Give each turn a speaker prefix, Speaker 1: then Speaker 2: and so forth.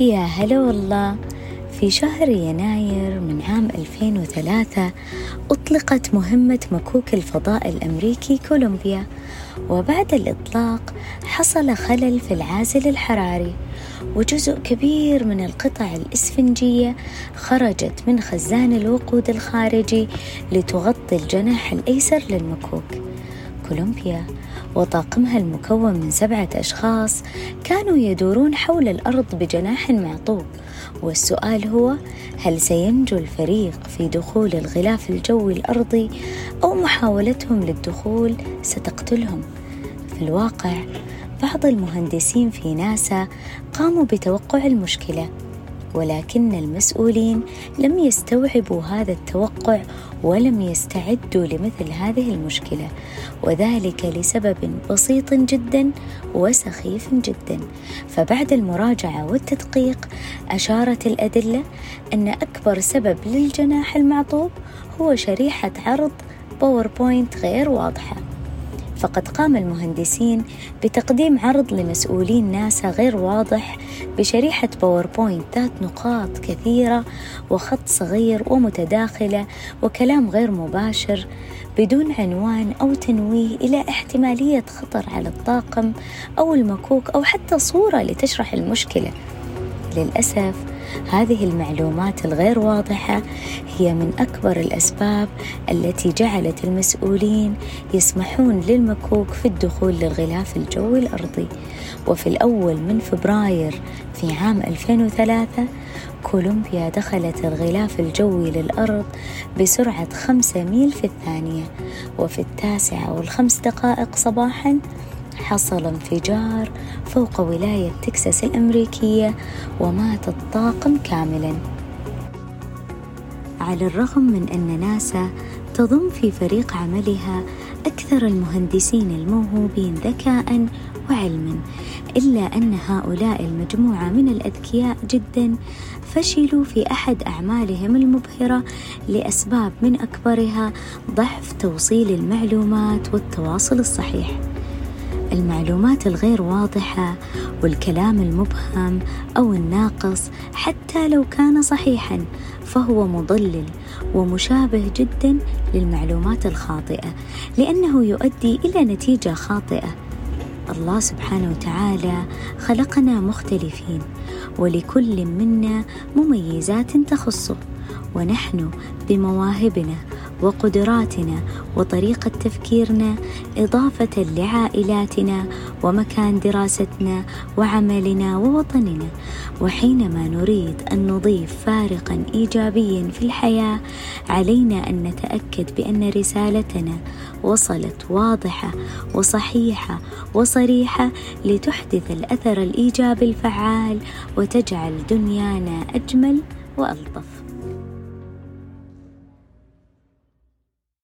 Speaker 1: يا هلا والله. في شهر يناير من عام 2003 أطلقت مهمة مكوك الفضاء الأمريكي كولومبيا وبعد الإطلاق حصل خلل في العازل الحراري وجزء كبير من القطع الإسفنجية خرجت من خزان الوقود الخارجي لتغطي الجناح الأيسر للمكوك. كولومبيا وطاقمها المكون من سبعة أشخاص كانوا يدورون حول الأرض بجناح معطوب والسؤال هو هل سينجو الفريق في دخول الغلاف الجوي الأرضي أو محاولتهم للدخول ستقتلهم؟ في الواقع بعض المهندسين في ناسا قاموا بتوقع المشكلة ولكن المسؤولين لم يستوعبوا هذا التوقع ولم يستعدوا لمثل هذه المشكلة وذلك لسبب بسيط جدا وسخيف جدا. فبعد المراجعة والتدقيق أشارت الأدلة أن أكبر سبب للجناح المعطوب هو شريحة عرض PowerPoint غير واضحة. فقد قام المهندسين بتقديم عرض لمسؤولين ناسا غير واضح بشريحة PowerPoint ذات نقاط كثيرة وخط صغير ومتداخلة وكلام غير مباشر بدون عنوان أو تنويه إلى احتمالية خطر على الطاقم أو المكوك أو حتى صورة لتشرح المشكلة. للأسف هذه المعلومات الغير واضحة هي من أكبر الأسباب التي جعلت المسؤولين يسمحون للمكوك في الدخول للغلاف الجوي الأرضي. وفي الأول من فبراير في عام 2003 كولومبيا دخلت الغلاف الجوي للأرض بسرعة خمسة ميل في الثانية وفي التاسعة والخمس دقائق صباحا حصل انفجار فوق ولاية تكساس الأمريكية ومات الطاقم كاملا. على الرغم من أن ناسا تضم في فريق عملها أكثر المهندسين الموهوبين ذكاء وعلما إلا أن هؤلاء المجموعة من الأذكياء جدا فشلوا في أحد أعمالهم المبهرة لأسباب من أكبرها ضعف توصيل المعلومات والتواصل الصحيح. المعلومات الغير واضحة والكلام المبهم أو الناقص حتى لو كان صحيحا فهو مضلل ومشابه جدا للمعلومات الخاطئة لأنه يؤدي إلى نتيجة خاطئة. الله سبحانه وتعالى خلقنا مختلفين ولكل منا مميزات تخصه ونحن بمواهبنا. وقدراتنا وطريقة تفكيرنا إضافة لعائلاتنا ومكان دراستنا وعملنا ووطننا. وحينما نريد أن نضيف فارقا إيجابيا في الحياة علينا أن نتأكد بأن رسالتنا وصلت واضحة وصحيحة وصريحة لتحدث الأثر الإيجابي الفعال وتجعل دنيانا أجمل وألطف.